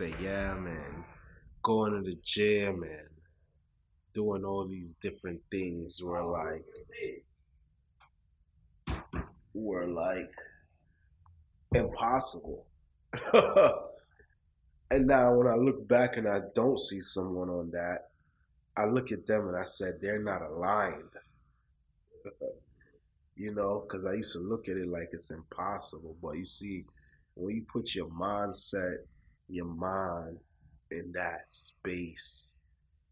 say, yeah, man, going to the gym and doing all these different things were like, were like impossible. and now when I look back and I don't see someone on that, I look at them and I said, they're not aligned. you know, because I used to look at it like it's impossible. But you see, when you put your mindset, your mind in that space,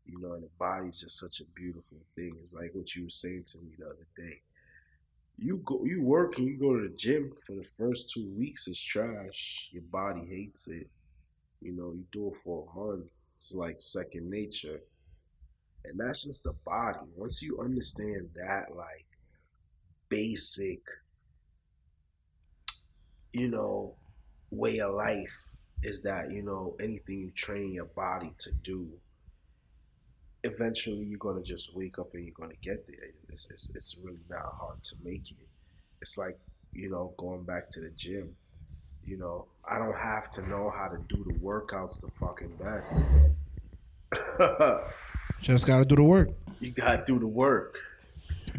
you know, and the body's just such a beautiful thing. It's like what you were saying to me the other day. You go, you work and you go to the gym for the first two weeks. It's trash. Your body hates it. You know, you do it for a month. It's like second nature, and that's just the body. Once you understand that, like basic, you know, way of life is that you know anything you train your body to do eventually you're gonna just wake up and you're gonna get there. It's, it's, it's really not hard to make it. It's like you know going back to the gym. You know i don't have to know how to do the workouts the fucking best. Just gotta do the work. You gotta do the work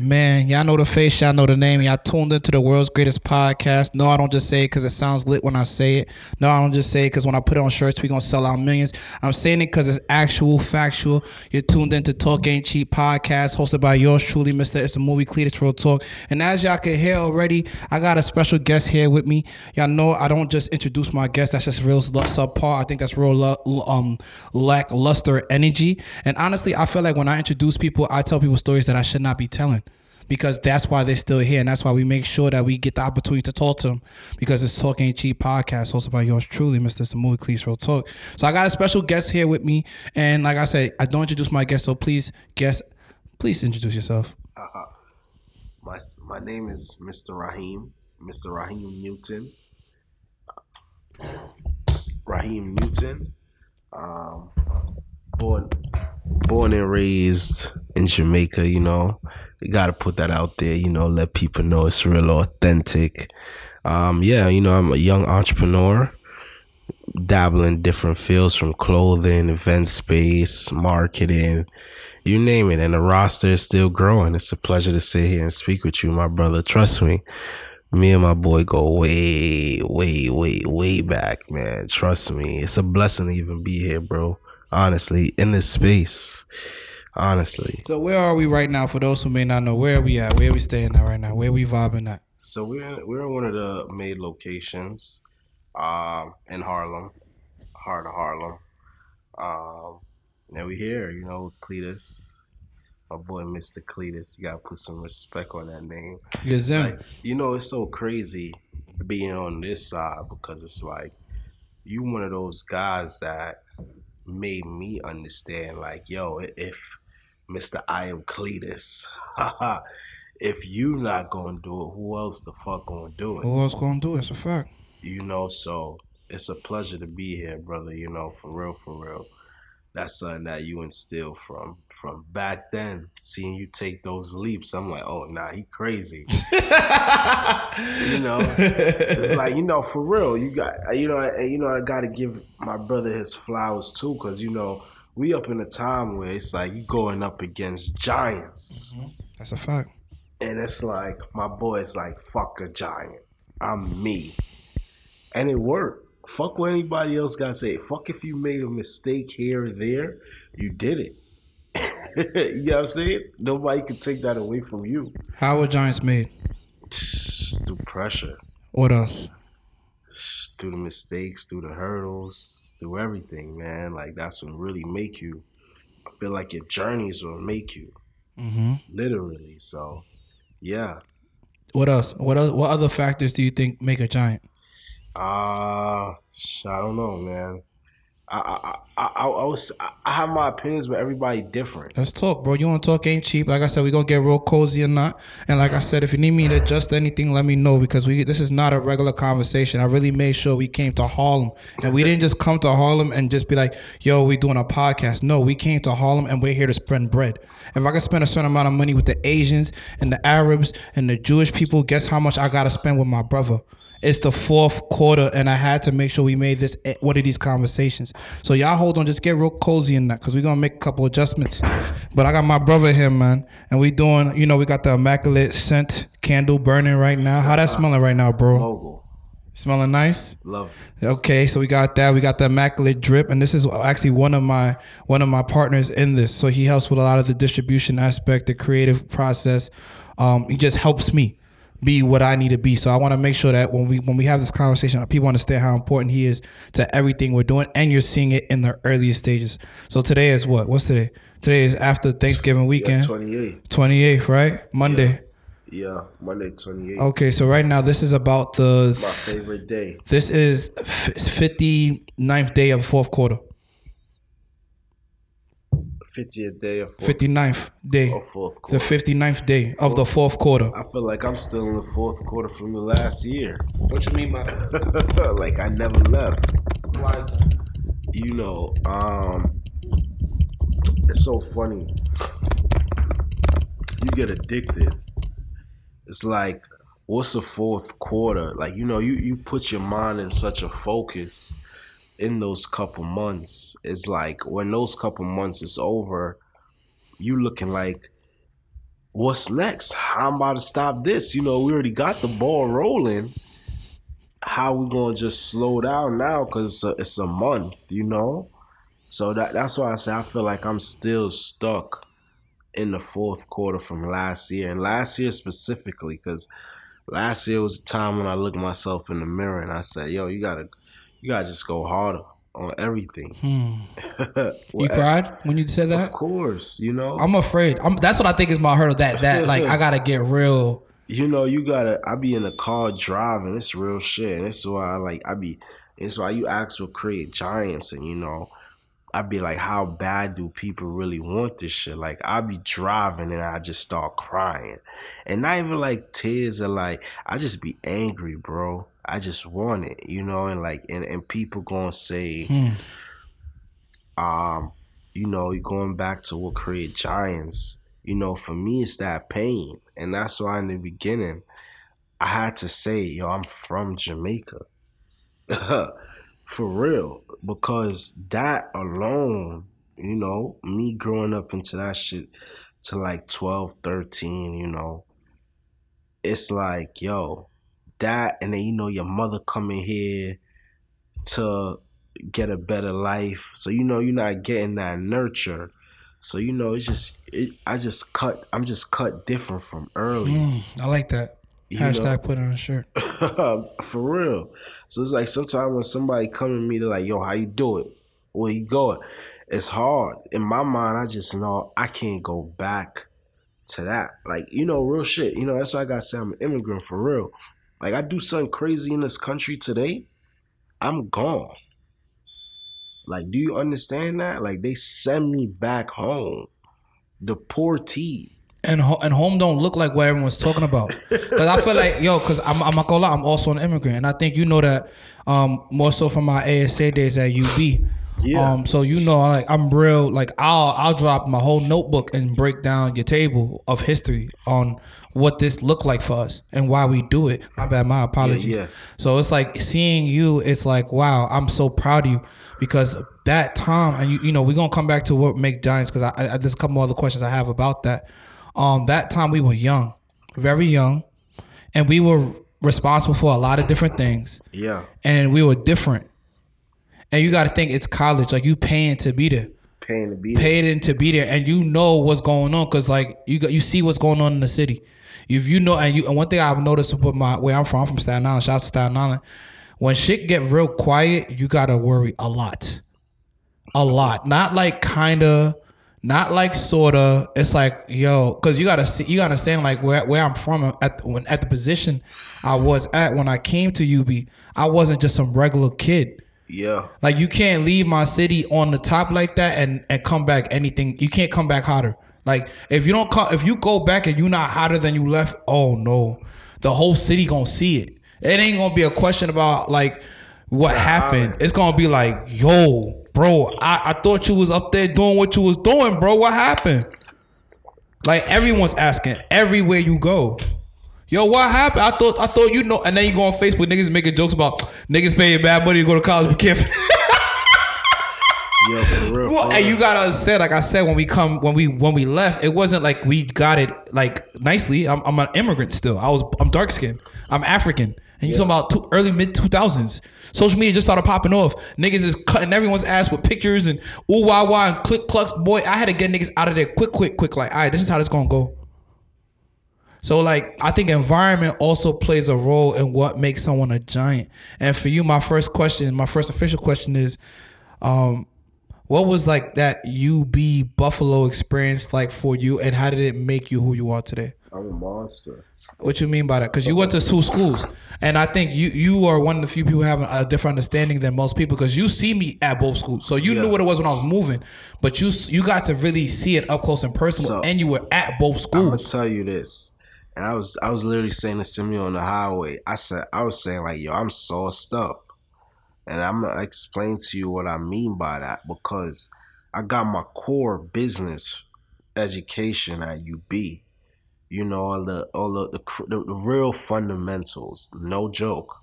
Man, y'all know the face, y'all know the name. Y'all tuned into the world's greatest podcast. No, I don't just say it because it sounds lit when I say it. No, I don't just say it because when I put it on shirts, we gonna sell out millions. I'm saying it because it's actual, factual. You're tuned into Talk Ain't Cheap podcast, hosted by yours truly, Mr. It's a Movie Cletus Real Talk. And as y'all can hear already, I got a special guest here with me. Y'all know I don't just introduce my guest. That's just real subpar. I think that's real um lackluster energy. And honestly, I feel like when I introduce people, I tell people stories that I should not be telling because that's why they're still here. And that's why we make sure that we get the opportunity to talk to them because it's Talk Ain't Cheap podcast hosted by yours truly, Mr. Samui Cleese Real Talk. So I got a special guest here with me. And like I said, I don't introduce my guest. So please, guest, please introduce yourself. Uh-huh. My, my name is Mr. Raheem, Mr. Raheem Newton. Raheem Newton. Um, born born and raised in Jamaica, you know. You gotta put that out there, you know, let people know it's real authentic. Um, yeah, you know, I'm a young entrepreneur, dabbling different fields from clothing, event space, marketing, you name it. And the roster is still growing. It's a pleasure to sit here and speak with you, my brother. Trust me. Me and my boy go way, way, way, way back, man. Trust me. It's a blessing to even be here, bro honestly, in this space. Honestly. So where are we right now? For those who may not know, where are we at? Where are we staying at right now? Where are we vibing at? So we're we're in one of the main locations, um, in Harlem, heart of Harlem. Um, and we here, you know, Cletus, my boy Mr. Cletus. You gotta put some respect on that name. Yes, like, you know, it's so crazy being on this side because it's like you one of those guys that made me understand like, yo, if Mr. I am Cletus, if you not gonna do it, who else the fuck gonna do it? Who else gonna do it? It's a fact. You know, so it's a pleasure to be here, brother. You know, for real, for real that's something that you instill from from back then. Seeing you take those leaps, I'm like, oh nah, he crazy. you know, it's like you know, for real. You got you know, you know, I got to give my brother his flowers too, because you know we up in a time where it's like you going up against giants. Mm-hmm. That's a fact. And it's like my boy's like, fuck a giant. I'm me, and it worked fuck what anybody else got to say. Fuck if you made a mistake here or there, you did it. you know what I'm saying? Nobody can take that away from you. How were Giants made? Through pressure. What else? Through the mistakes, through the hurdles, through everything, man. Like that's what really make you. I feel like your journeys will make you. Mm-hmm. Literally. So, yeah. What else? What else? What other factors do you think make a giant? Uh, I don't know, man. I, I, I, I, was I have my opinions, but everybody different. Let's talk, bro. You want to talk? Ain't cheap. Like I said, we gonna get real cozy or not. And like I said, if you need me to adjust anything, let me know because we this is not a regular conversation. I really made sure we came to Harlem, and we didn't just come to Harlem and just be like, "Yo, we doing a podcast." No, we came to Harlem and we're here to spread bread. If I can spend a certain amount of money with the Asians and the Arabs and the Jewish people, guess how much I gotta spend with my brother? It's the fourth quarter, and I had to make sure we made this eh, one of these conversations. So y'all hold on, just get real cozy in that, cause we're gonna make a couple adjustments. But I got my brother here, man, and we doing, you know, we got the immaculate scent candle burning right now. How that smelling right now, bro? Mogul. Smelling nice. Love Okay, so we got that. We got the immaculate drip, and this is actually one of my one of my partners in this. So he helps with a lot of the distribution aspect, the creative process. Um, he just helps me be what I need to be. So I want to make sure that when we when we have this conversation, people understand how important he is to everything we're doing, and you're seeing it in the earliest stages. So today is what? What's today? Today is after Thanksgiving Yeah, weekend, 28. twenty eighth, right? Monday. Yeah, Monday 28. Okay, so right now this is about the My favorite day. this is f- 59th day of fourth quarter. 50th day of fourth, 59th day. of fourth The quarter. 59th day of the fourth quarter. I feel like I'm still in the fourth quarter from the last year. What you mean by that? like I never left. Why is that? You know, um it's so funny. You get addicted. It's like what's the fourth quarter? Like, you know, you, you put your mind in such a focus in those couple months. It's like when those couple months is over, you looking like what's next? How I'm about to stop this? You know, we already got the ball rolling. How we gonna just slow down now? Cause it's a, it's a month, you know. So that that's why I say I feel like I'm still stuck in the fourth quarter from last year, and last year specifically, because last year was a time when I looked myself in the mirror and I said, "Yo, you gotta, you gotta just go harder on everything." Hmm. You Well, cried when you said that. Of course, you know. I'm afraid. I'm, that's what I think is my hurdle. That that like I gotta get real. you know, you gotta. I be in the car driving. It's real shit. And it's why I like. I be. It's why you ask what create giants, and you know, I be like, how bad do people really want this shit? Like, I be driving and I just start crying, and not even like tears are like. I just be angry, bro. I just want it, you know, and like, and and people gonna say, Hmm. um, you know, going back to what create giants, you know, for me it's that pain. And that's why in the beginning I had to say, yo, I'm from Jamaica. for real. Because that alone, you know, me growing up into that shit to like 12, 13, you know, it's like, yo, that and then you know your mother coming here to get a better life. So you know you're not getting that nurture. So you know it's just it, I just cut I'm just cut different from early. Mm, I like that. You Hashtag put on a shirt. for real. So it's like sometimes when somebody come to me, they're like, "Yo, how you do it? Where you going?" It's hard. In my mind, I just know I can't go back to that. Like you know, real shit. You know, that's why I gotta say I'm an immigrant for real. Like I do something crazy in this country today, I'm gone. Like, do you understand that? Like they send me back home. Deportee. And ho- and home don't look like what everyone's talking about. Cause I feel like yo, cause I'm I'm not gonna lie, I'm also an immigrant, and I think you know that um more so from my ASA days at UB. Yeah. Um, so you know, like I'm real. Like I'll I'll drop my whole notebook and break down your table of history on what this looked like for us and why we do it. My bad, my apologies. yeah. So it's like seeing you. It's like wow, I'm so proud of you because that time and you you know we're gonna come back to what make giants because I, I there's a couple other questions I have about that. Um, that time we were young, very young, and we were responsible for a lot of different things Yeah. and we were different. And you got to think it's college, like you paying to be there, Paying to be there. paid in to be there, and you know what's going on because like you got you see what's going on in the city. If you know, and you and one thing I've noticed with my where I'm from, I'm from Staten Island. Shout out to Staten Island. When shit get real quiet, you gotta worry a lot, a lot. Not like kinda, not like sorta. It's like yo, because you gotta see, you gotta understand like where where I'm from at when at the position I was at when I came to UB. I wasn't just some regular kid. Yeah. Like you can't leave my city on the top like that and and come back anything. You can't come back hotter. Like if you don't come, if you go back and you're not hotter than you left, oh no, the whole city gonna see it. It ain't gonna be a question about like what happened. It's gonna be like, yo, bro, I, I thought you was up there doing what you was doing, bro. What happened? Like everyone's asking everywhere you go. Yo, what happened? I thought I thought you know, and then you go on Facebook, niggas making jokes about niggas paying your bad money to go to college. We can't. Yeah, for real. Well, for and real. you gotta understand, like I said, when we come, when we when we left, it wasn't like we got it like nicely. I'm, I'm an immigrant still. I was I'm dark skinned. I'm African, and you talking about two, early mid 2000s. Social media just started popping off. Niggas is cutting everyone's ass with pictures and ooh wah wah and click clucks. Boy, I had to get niggas out of there quick, quick, quick. Like, all right, this is how this gonna go. So like I think environment also plays a role in what makes someone a giant. And for you, my first question, my first official question is, um, what was like that UB Buffalo experience like for you, and how did it make you who you are today? I'm a monster. What you mean by that? Because you went to two schools, and I think you you are one of the few people who have a different understanding than most people. Because you see me at both schools, so you Yeah. knew what it was when I was moving, but you you got to really see it up close and personal, So- and you were at both schools. I'm gonna tell you this, and I was I was literally saying this to me on the highway. I said I was saying like, yo, I'm sauced up, and I'm gonna explain to you what I mean by that because I got my core business education at UB. You know all the all the the, the, the real fundamentals, no joke.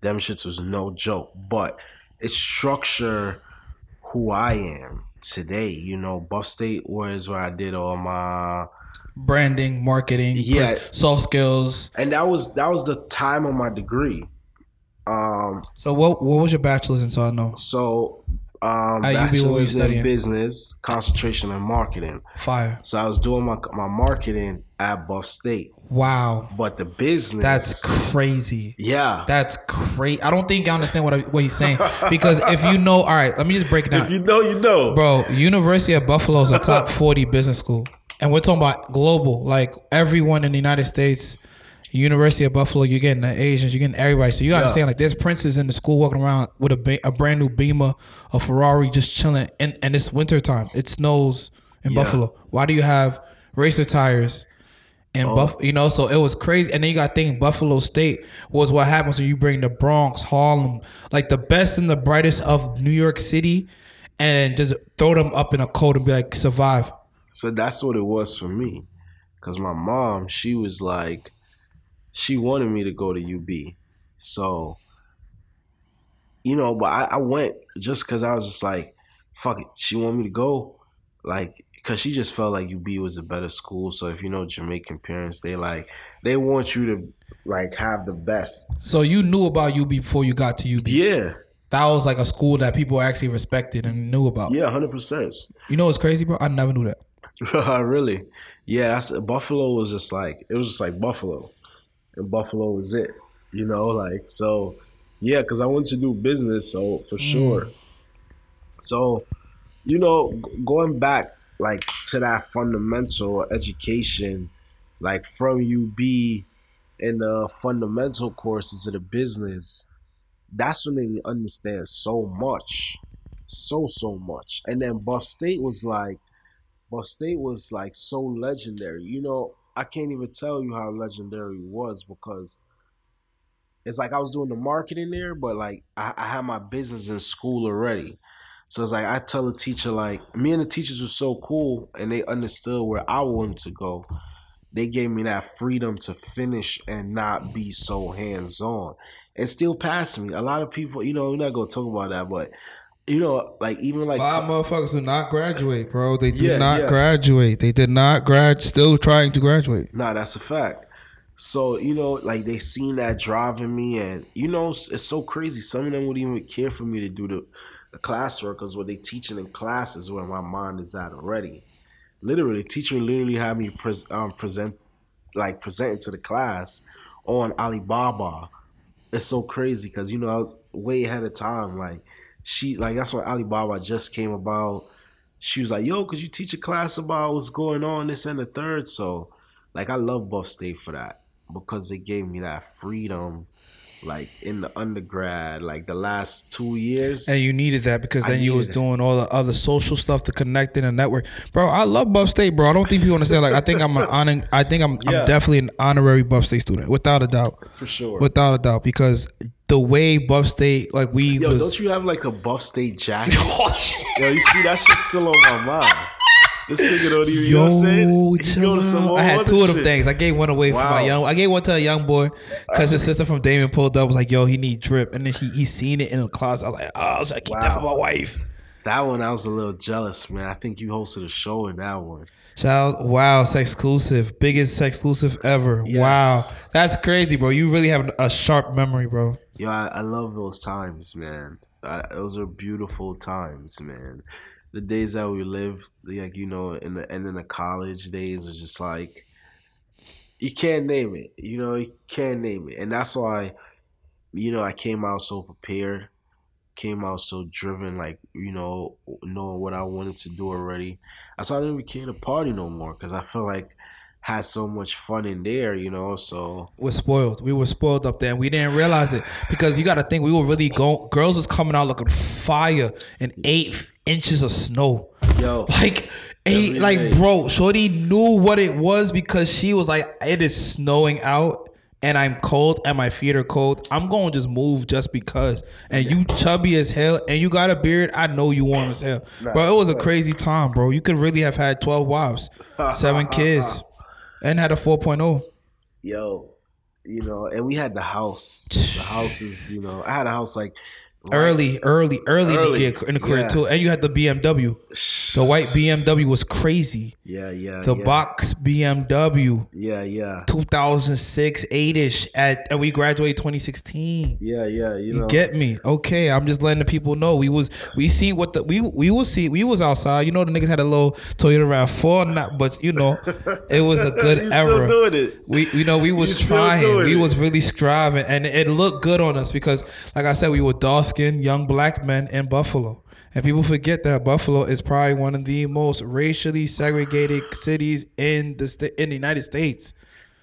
Them shits was no joke, but it structure who I am today. You know, Buff State was where I did all my Branding, marketing, Yeah. soft skills. and that was that was the time of my degree. Um, So what what was your bachelor's in? So I know so um, At UB, what were bachelor's in business, concentration in marketing. fire. So I was doing my my marketing at Buff State, Wow, but the business that's crazy. yeah. That's great. I don't think you understand what I, what he's saying because if you know, all right, let me just break it down. if you know, you know. Bro, University of Buffalo is a top 40 business school. And we're talking about global. Like everyone in the United States, University of Buffalo, you're getting the Asians, you're getting everybody. So you gotta understand, like there's princes in the school walking around with a, ba- a brand new Beamer, a Ferrari just chilling. And, and it's winter time. It snows in Yeah. Buffalo. Why do you have racer tires? Oh. And Buff, you know, so it was crazy. And then you got to think Buffalo State was what happens when you bring the Bronx, Harlem, like the best and the brightest of New York City, and just throw them up in a cold and be like, survive. So that's what it was for me. Cause my mom, she was like, she wanted me to go to UB. So, you know, but I, I went just cause I was just like, fuck it. She wanted me to go. Like, cause she just felt like UB was a better school. So if you know Jamaican parents, they like, they want you to like have the best. So you knew about UB before you got to UB. Yeah. That was like a school that people actually respected and knew about. Yeah, 100%. You know what's crazy, bro? I never knew that. really? Yeah, that's Buffalo was just like it was just like Buffalo, and Buffalo was it. You know, like so. Yeah, because I wanted to do business, so for mm. sure. So, you know, g- going back like to that fundamental education, like from UB in the fundamental courses of the business, that's what made me understand so much, so so much. And then Buff State was like. Buff State was like so legendary. You know, I can't even tell you how legendary it was because it's like I was doing the marketing there, but like I, I had my business in school already. So it's like I tell the teacher like me and the teachers were so cool and they understood where I wanted to go. They gave me that freedom to finish and not be so hands on and still pass me. A lot of people, you know, we're not gonna talk about that, but you know, like even like A lot of motherfuckers do not graduate, bro. They did Yeah, not yeah. graduate. They did not grad. Still trying to graduate. Nah, that's a fact. So you know, like they seen that driving me, and you know, it's, it's so crazy. Some of them would even care for me to do the, the classwork because what they teaching in class is where my mind is at already. Literally, teacher literally had me pres um, present, like presenting to the class on Alibaba. It's so crazy because you know I was way ahead of time. Like she, like that's when Alibaba just came about. She was like, "Yo, could you teach a class about what's going on this and the third? So, like, I love Buff State for that because it gave me that freedom. Like in the undergrad, like the last two years. And you needed that because then you was doing all the other social stuff to connect in a network. Bro, I love Buff State, bro. I don't think people understand. Like I think I'm an honor, I think I'm Yeah. I'm definitely an honorary Buff State student, without a doubt. for sure. Without a doubt. Because the way Buff State, like we Yo, was don't you have like a Buff State jacket? Oh, Yo, you see that shit's still on my mind. This nigga don't even. you know what I'm saying? Yo, go to some I had two of them shit. things. I gave one away for my young. I gave one to a young boy because his sister from Damien pulled up was like, "Yo, he need drip," and then he he seen it in the closet. I was like, "Oh, should I keep that for my wife?" That one, I was a little jealous, man. I think you hosted a show in that one. Shout wow, sex exclusive, biggest sex exclusive ever. Yes. Wow, that's crazy, bro. You really have a sharp memory, bro. Yo, I, I love those times, man. I, those are beautiful times, man. The days that we live, like you know, in the and in the college days, are just like you can't name it. You know, you can't name it, and that's why, you know, I came out so prepared, came out so driven, like you know, knowing what I wanted to do already. That's why I didn't even care to party no more because I feel like had so much fun in there, you know. So We're spoiled. We were spoiled up there, and we didn't realize it because you got to think we were really going. Girls was coming out looking fire in eight inches of snow. yo, Like eight, Every like day. bro, Shorty knew what it was because she was like, "It is snowing out." And I'm cold, and my feet are cold. I'm going to just move just because. And you chubby as hell, and you got a beard. I know you warm as hell, bro. It was a crazy time, bro. You could really have had 12 wives, seven kids, and had a oh. 4.0. yo, you know, and we had the house. The house is, you know, I had a house like right- Early, early, early, in the, gear- in the career yeah. too, and you had the BMW. The white BMW was crazy. Yeah, yeah, The yeah. box BMW. Yeah, yeah, 2006, 8ish at and we graduated 2016. yeah, yeah. You, You know, get me? Okay, I'm just letting the people know we was we see what the we we will see we was outside. You know the niggas had a little Toyota Rav4, not but you know it was a good you still era. doing it. We you know we was You still trying. We it. was really striving, and it looked good on us because, like I said, we were dark skinned young black men in Buffalo. And people forget that Buffalo is probably one of the most racially segregated cities in the sta- in the United States.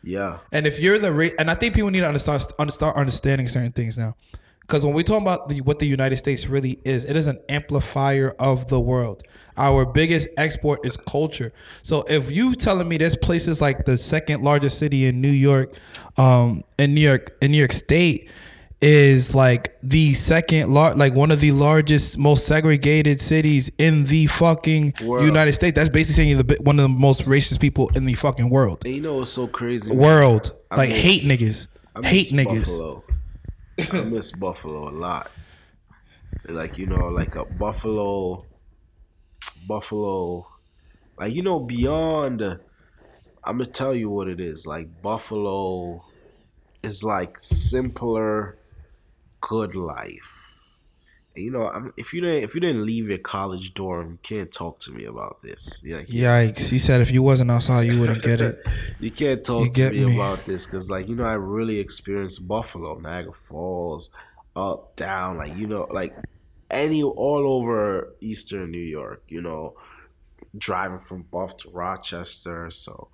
Yeah, And if you're the ra- and I think people need to understand start understanding certain things now, because when we talk about the, what the United States really is, it is an amplifier of the world. Our biggest export is culture. So if you telling me there's places like the second largest city in New York, um, in New York, in New York State, is like the second lar- like one of the largest, most segregated cities in the fucking World. United States. That's basically saying you're the one of the most racist people in the fucking world and you know what's so crazy? man? world. I like miss- hate niggas. I miss Hate niggas. I miss Buffalo a lot. Like you know, like a Buffalo, Buffalo, like you know, beyond. I'm gonna tell you what it is. Like Buffalo is like simpler, good life. And, you know, I'm, if you didn't if you didn't leave your college dorm, you can't talk to me about this. Yeah, Yikes. He said if you wasn't outside, you wouldn't get it. you can't talk You to me, me. about this because, like, you know, I really experienced Buffalo, Niagara Falls, up, down, like, you know, like any all over Eastern New York. You know, driving from Buff to Rochester. So,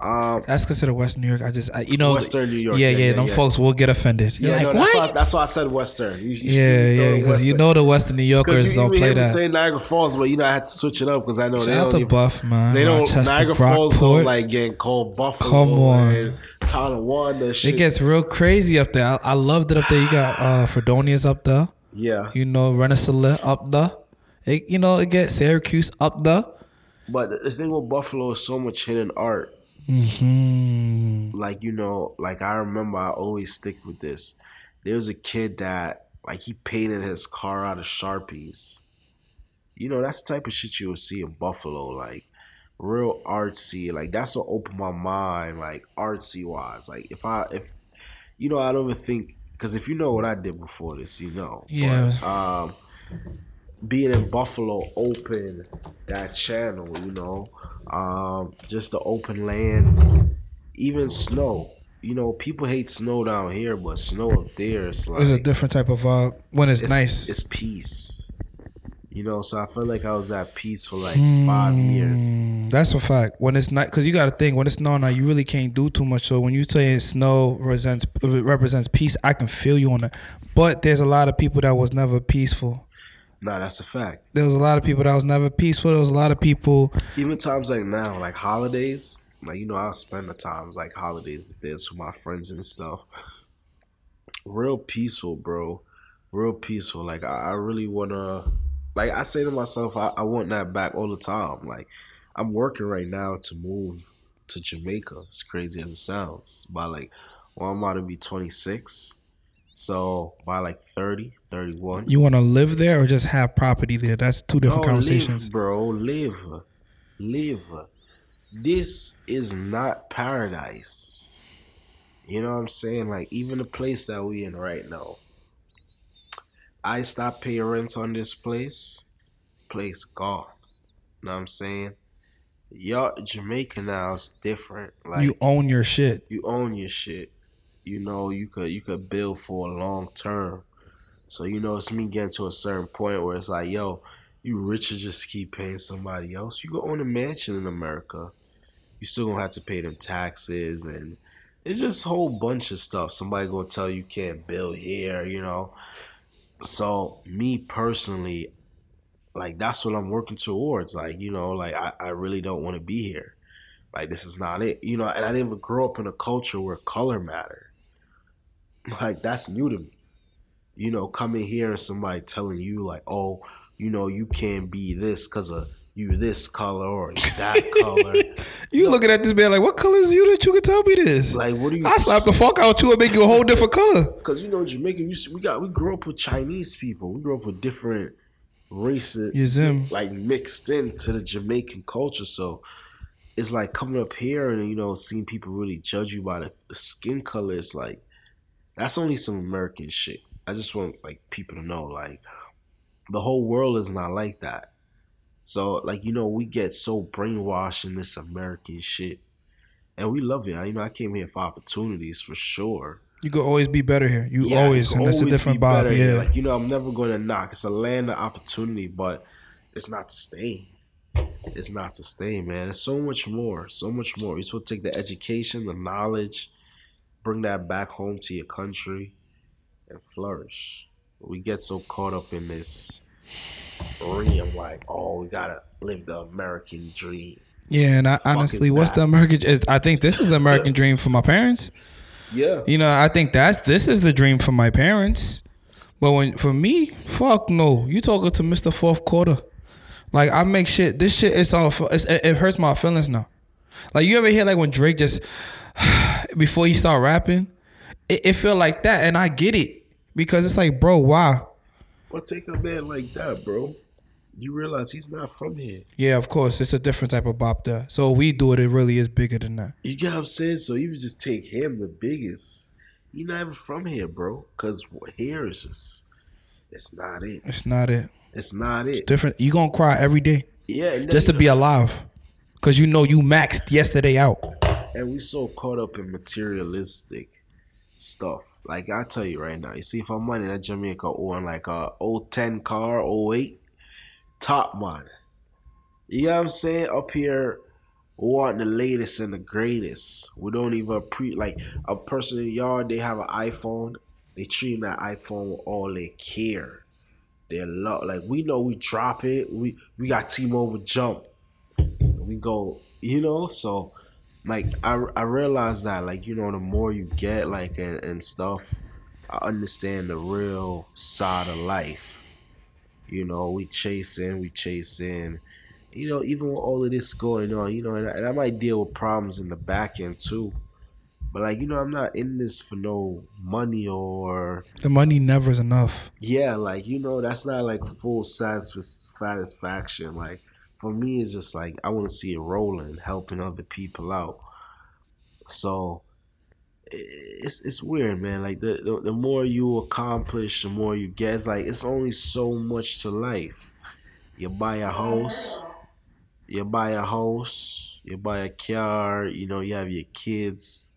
um, That's considered West New York. I just, I, you know, Western New York, Yeah, yeah, yeah, them yeah. folks will get offended. You're yeah, like, no, that's what? why, that's why I said Western. You, you yeah, know yeah, because you know the Western New Yorkers don't play that. say Niagara Falls, but you know I had to switch it up because I know they Shout out don't even- Buff, man. They don't Rochester, Niagara Falls don't like getting called Buffalo. Come on. and Tonawanda. Shit. It gets real crazy up there. I, I loved it up there. You got uh Fredonia's up there. yeah, You know, Rensselaer up there. It, you know, it gets Syracuse up there. but the thing with Buffalo is so much hidden art. Hmm. Like you know, like I remember, I always stick with this. There was a kid that like he painted his car out of sharpies. You know, that's the type of shit you will see in Buffalo, like real artsy. Like that's what opened my mind, like artsy wise. Like if I if you know, I don't even think because if you know what I did before this, you know. Yeah. But, um, being in Buffalo opened that channel, you know. Um, just the open land, even snow. You know, people hate snow down here, but snow up there, it's like It's a different type of vibe when it's, it's, nice. It's peace. You know, so I feel like I was at peace for like five years. Mm, That's a fact. When it's not, because you got to think when it's snowing now, you really can't do too much. So when you say snow represents represents peace, I can feel you on that. But there's a lot of people that was never peaceful. Nah, that's a fact. There was a lot of people that was never peaceful. There was a lot of people. Even times like now, like holidays, like you know, I'll spend the times like holidays if there's with my friends and stuff. Real peaceful, bro. Real peaceful. Like I, I really wanna like I say to myself, I, I want that back all the time. Like I'm working right now to move to Jamaica. As crazy as it sounds. By like, well, I'm about to be 26. So by like 30, 31. You want to live there or just have property there? That's two different No, conversations. Live, bro, live. Live. This is not paradise. You know what I'm saying? Like even the place that we in right now. I stopped paying rent on this place. Place gone. You know what I'm saying? Y'all Jamaica now is different. Like you own your shit. you own your shit. You know, you could you could build for a long term. So you know, it's me getting to a certain point where it's like, yo, you rich to just keep paying somebody else. You go own a mansion in America. You still gonna have to pay them taxes and it's just a whole bunch of stuff. Somebody gonna tell you can't build here, you know. So me personally, like that's what I'm working towards. Like, you know, like I, I really don't want to be here. Like this is not it. You know, and I didn't even grow up in a culture where color mattered. Like that's new to me. You know, coming here and somebody telling you like, oh, you know, you can't be this because of you this color or that color. You looking at this man like, what color is you that you can tell me this? Like, what do you? I slap the fuck out you and make you a whole different color. Because you know, Jamaica, you, we got we grew up with Chinese people. We grew up with different races, zim. like mixed into the Jamaican culture. So it's like coming up here and you know seeing people really judge you by the, the skin color. It's like that's only some American shit. I just want like people to know like the whole world is not like that. So like you know we get so brainwashed in this American shit. And we love it. You know, I came here for opportunities for sure. You could always be better here. You Yeah, always, you and that's a different be vibe. Yeah. here. Like you know, I'm never going to knock. It's a land of opportunity, but it's not to stay. It's not to stay, man. It's so much more. So much more. You're supposed to take the education, the knowledge, bring that back home to your country, and flourish. We get so caught up in this realm, like, oh, we gotta live the American dream. yeah, and I, honestly, what's that? the American? Is, I think this is the American dream for my parents. Yeah. You know, I think that's this is the dream for my parents. But when for me, fuck no. You talking to Mr. Fourth Quarter? Like I make shit. This shit is all. It's, it hurts my feelings now. Like you ever hear like when Drake just before he start rapping, it, it feel like that, and I get it because it's like, bro, why? But take a man like that, bro. You realize he's not from here. Yeah, of course, it's a different type of bop there. So we do it. It really is bigger than that. You get what I'm saying? So you just take him, the biggest. He not even from here, bro. Cause here is just, it's not it. It's not it. It's not it. Different. You gonna cry every day Yeah, just to be alive, cause you know you maxed yesterday out. And we so caught up in materialistic stuff. Like I tell you right now, you see, if I'm money that Jamaica on like a 010 car, 08, top man. You know what I'm saying? Up here, want the latest and the greatest. We don't even pre like a person in yard. They have an iPhone. They treat that iPhone with all they care. They love like we know we drop it. We we got T-Mobile jump. We go, you know. So like I I realize that like you know the more you get like and, and stuff, I understand the real side of life. You know, we chasing, we chasing. You know, even with all of this going on, you know, and I, and I might deal with problems in the back end too. But like, you know, I'm not in this for no money or The money never is enough. yeah, like you know, that's not like full satisf- satisfaction. Like for me, it's just like I want to see it rolling, helping other people out. So it's it's weird, man. Like the, the the more you accomplish, the more you get. It's like it's only so much to life. You buy a house, you buy a house, you buy a car. You know, you have your kids.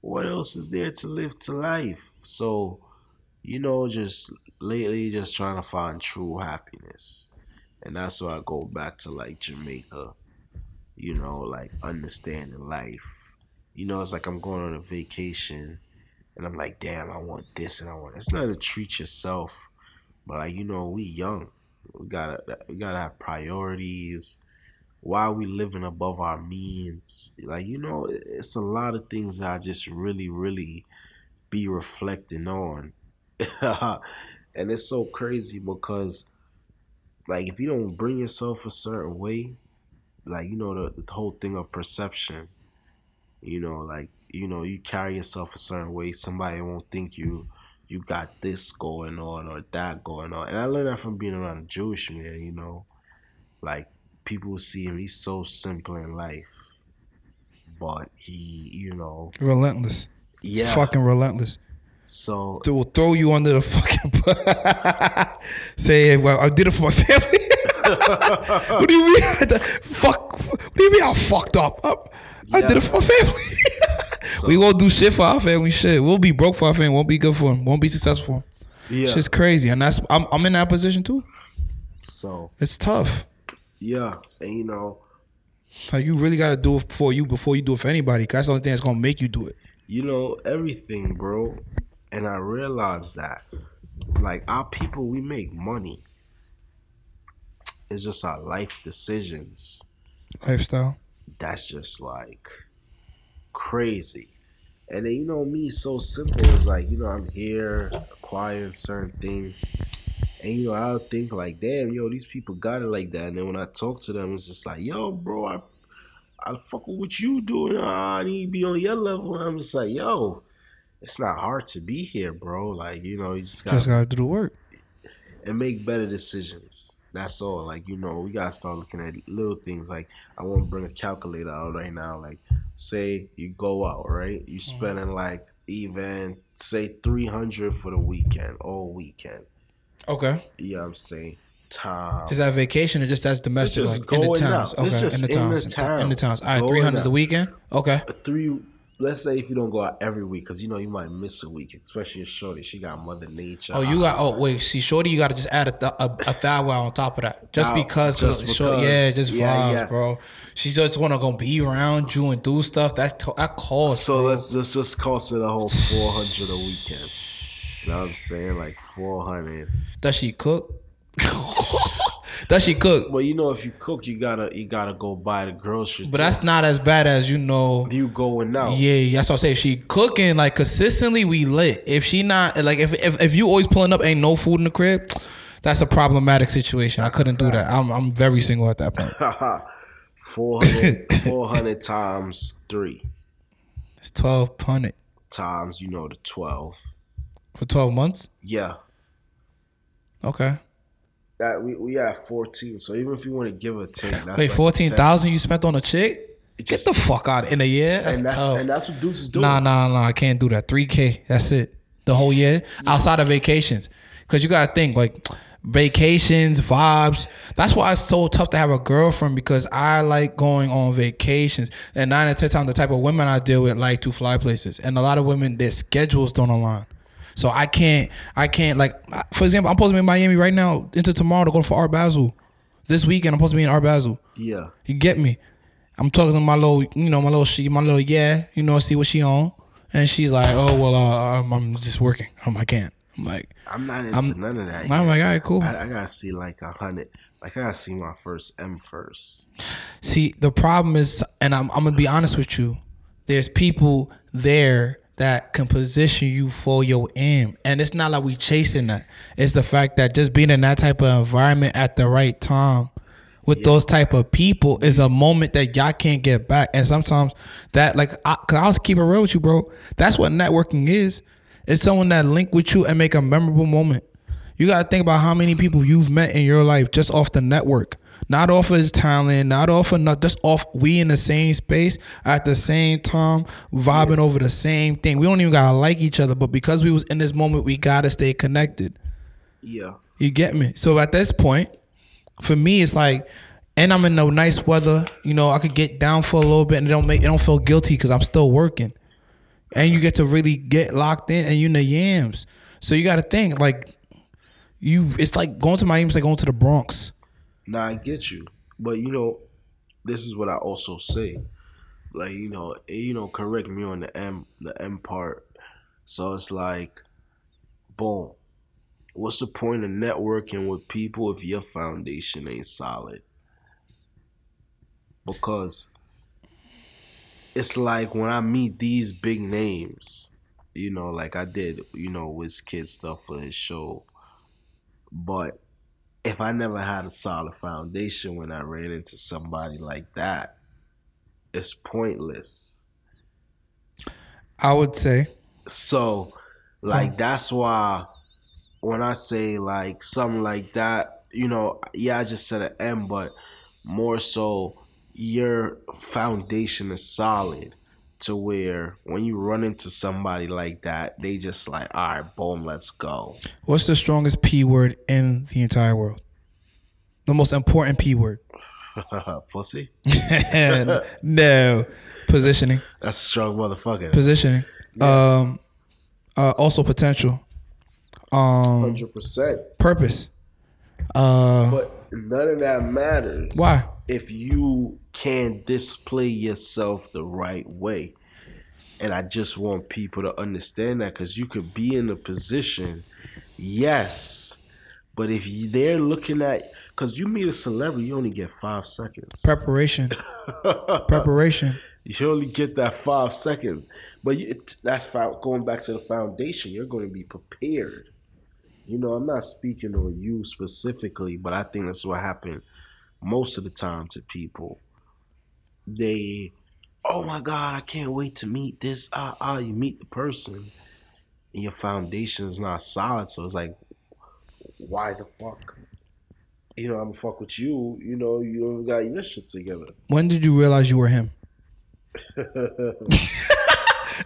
What else is there to live to life? So you know, just lately, just trying to find true happiness, and that's why I go back to like Jamaica. You know, like understanding life. You know, it's like I'm going on a vacation, and I'm like, damn, I want this and I want. It's not to treat yourself, but like you know, we young. We gotta we gotta have priorities. Why are we living above our means? Like you know, it's a lot of things that I just really, really be reflecting on. and it's so crazy because like if you don't bring yourself a certain way like you know the, the whole thing of perception. You know, like you know, you carry yourself a certain way, somebody won't think you you got this going on or that going on. And I learned that from being around a Jewish man, you know. Like people see him, he's so simple in life. But he, you know, Relentless. yeah. Fucking relentless. So They will throw you under the fucking bus. Say, well, I did it for my family. what do you mean? Fuck. What do you mean I fucked up? I, I did it for my family. we won't do shit for our family. Shit, we'll be broke for our family. Won't be good for them. Won't be successful. yeah. Shit's crazy, and that's I'm I'm in that position too. so It's tough. yeah, and you know, Like you really gotta do it for you before you do it for anybody. 'cause that's the only thing that's gonna make you do it. you know everything, bro. And I realized that, like our people, we make money. It's just our life decisions. Lifestyle. That's just like crazy. And then you know me, so simple. It's like you know I'm here acquiring certain things, and you know I'll think like, damn, yo, these people got it like that. And then when I talk to them, it's just like, yo, bro, I I fuck with what you doing. Ah, I need to be on your level. And I'm just like, yo, it's not hard to be here, bro. Like you know, you just got Just gotta do the work. and make better decisions. That's all. Like you know, we gotta start looking at little things. Like I want to bring a calculator out right now. Like say you go out, right? You mm-hmm. spending like even say three hundred for the weekend, all weekend. Okay. Know I'm saying? Time. Is that vacation or just that's domestic? just Like in the towns. out. Okay. It's in the in the towns. In the towns. towns. All right, three hundred the weekend. Okay. three? Let's say if you don't go out every week, because you know you might miss a week, especially a shorty. She got Mother Nature. Oh, you got. Oh, wait. See, shorty, you got to just add a, th- a, a thou wow on top of that, just because. just because. yeah, just Yeah, vibes, yeah. bro. She just want to go be around you and do stuff. That to- that costs. So bro. let's just just cost it a whole four hundred a weekend. You know what I'm saying? Like four hundred. Does she cook? Does she cook? Well, you know, if you cook, you gotta you gotta go buy the groceries. But that's not as bad as you know. you going out. Yeah, that's what I'm saying. If she cooking like consistently, we lit. If she not like if if, if you always pulling up, ain't no food in the crib. That's a problematic situation. I couldn't do that. I'm I'm very single at that point. 400, 400 times three It's twelve hundred times you know the twelve. for twelve months. Yeah, Okay. That we we have fourteen. So even if you want to give a ten, that's Wait, like fourteen 10. you spent on a chick? It Get the fuck out in a year. That's, and that's tough. and that's what dudes doing. Nah, nah, nah. I can't do that. Three K. That's it. The whole year outside of vacations, because you gotta think like vacations, vibes. That's why it's so tough to have a girlfriend because I like going on vacations, and nine out of ten times the type of women I deal with like to fly places, and a lot of women their schedules don't align. So I can't, I can't like, for example, I'm supposed to be in Miami right now into tomorrow to go for Art Basel. This weekend I'm supposed to be in Art Basel. Yeah, You get me? I'm talking to my little, you know, my little she, my little yeah, you know, see what she on, and she's like, oh well, uh, I'm, I'm just working. I'm, I can't. I'm like, I'm not into I'm- none of that. I'm yet. like, all right, cool. I, I gotta see like a hundred. Like I gotta see my first M first. See, the problem is, and I'm, I'm gonna be honest with you. There's people there that can position you for your aim, and it's not like we chasing that. It's the fact that just being in that type of environment at the right time with those type of people is a moment that y'all can't get back. And sometimes that, like, I, cause I'll keep it real with you, bro. That's what networking is. It's someone that link with you and make a memorable moment. You gotta think about how many people you've met in your life just off the network. Not off of his talent, not off of not just off we in the same space at the same time, vibing over the same thing. We don't even gotta like each other, but because we was in this moment, we gotta stay connected. Yeah, You get me? So at this point, for me, it's like, and I'm in the nice weather. You know, I could get down for a little bit and it don't make it don't feel guilty because I'm still working. And you get to really get locked in and you in the yams. So you got to think like, you. It's like going to Miami. It's like going to the Bronx. Nah, I get you, but you know, this is what I also say. Like you know, you know, correct me on the M, the M part. So it's like, boom. What's the point of networking with people if your foundation ain't solid? Because it's like when I meet these big names, you know, like I did, you know, with kid stuff for his show, but if I never had a solid foundation when I ran into somebody like that, it's pointless. I would say. So, like, oh. that's why when I say like something like that, you know, yeah, I just said an M, but more so your foundation is solid to where when you run into somebody like that, they just like, all right, boom, let's go. what's the strongest P word in the entire world? The most important P word. Pussy? no. Positioning. That's a strong motherfucker. Positioning. Um uh also potential. Um 100%. purpose. Uh But none of that matters. Why? If you can display yourself the right way. And I just want people to understand that because you could be in a position, yes, but if they're looking at, because you meet a celebrity, you only get five seconds. preparation. Preparation. You only get that five seconds, but you, it, that's going back to the foundation. You're going to be prepared. You know, I'm not speaking on you specifically, but I think that's what happened most of the time to people. They, oh my God, I can't wait to meet this. Ah, ah, you meet the person, and your foundation is not solid. So it's like, why the fuck? You know, I'm gonna fuck with you. You know, you got your shit together. When did you realize you were him?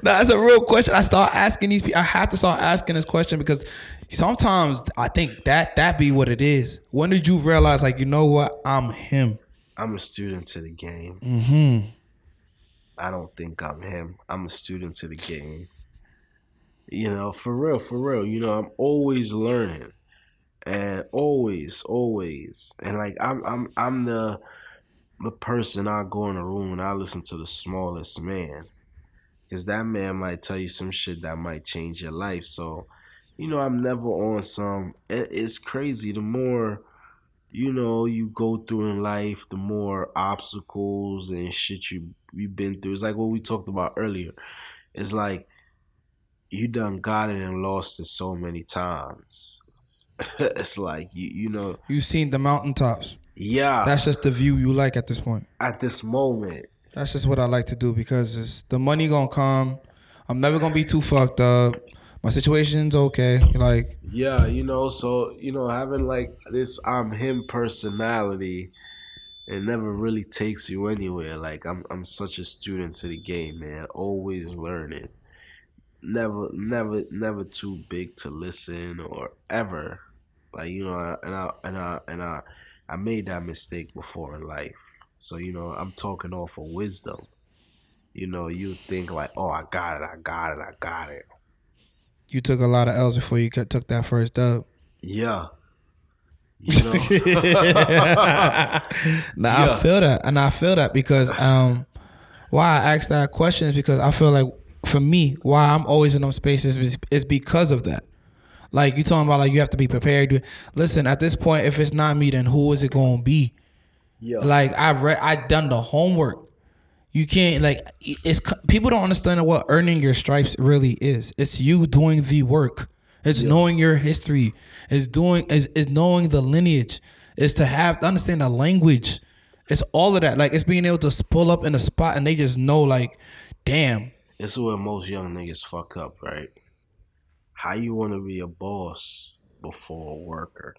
No, that's a real question. I start asking these people. I have to start asking this question because sometimes I think that that be what it is. When did you realize, like, you know what, I'm him? I'm a student to the game. Mm-hmm. I don't think I'm him. I'm a student to the game. You know, for real, for real. You know, I'm always learning, and always, always, and like I'm, I'm, I'm the, the person I go in a room and I listen to the smallest man, because that man might tell you some shit that might change your life. So, you know, I'm never on some. it- It's crazy. The more you know you go through in life, the more obstacles and shit you you've been through. It's like what we talked about earlier. It's like you done got it and lost it so many times. it's like you you know You've seen the mountaintops. yeah That's just the view you like at this point. at this moment That's just what I like to do because it's the money gonna come. I'm never gonna be too fucked up. My situation's okay. Like yeah you know so you know having like this I'm him personality it never really takes you anywhere. Like I'm I'm such a student to the game man always learning. Never never never too big to listen or ever. Like you know and I and I and I I made that mistake before in life. So you know I'm talking off of wisdom. You know you think like oh I got it I got it I got it you took a lot of L's before you took that first dub. yeah you know Now Yeah. I feel that, and I feel that because um, why I asked that question is because I feel like for me, why I'm always in those spaces is, is because of that. Like you talking about, like you have to be prepared. Listen, at this point, if it's not me, then who is it going to be? yeah Like I've read, I've done the homework. You can't like it's people don't understand what earning your stripes really is. It's you doing the work. It's knowing your history. It's doing is is knowing the lineage. It's to have to understand the language. It's all of that. Like it's being able to pull up in a spot and they just know like, damn. It's where most young niggas fuck up, right? How you want to be a boss before a worker?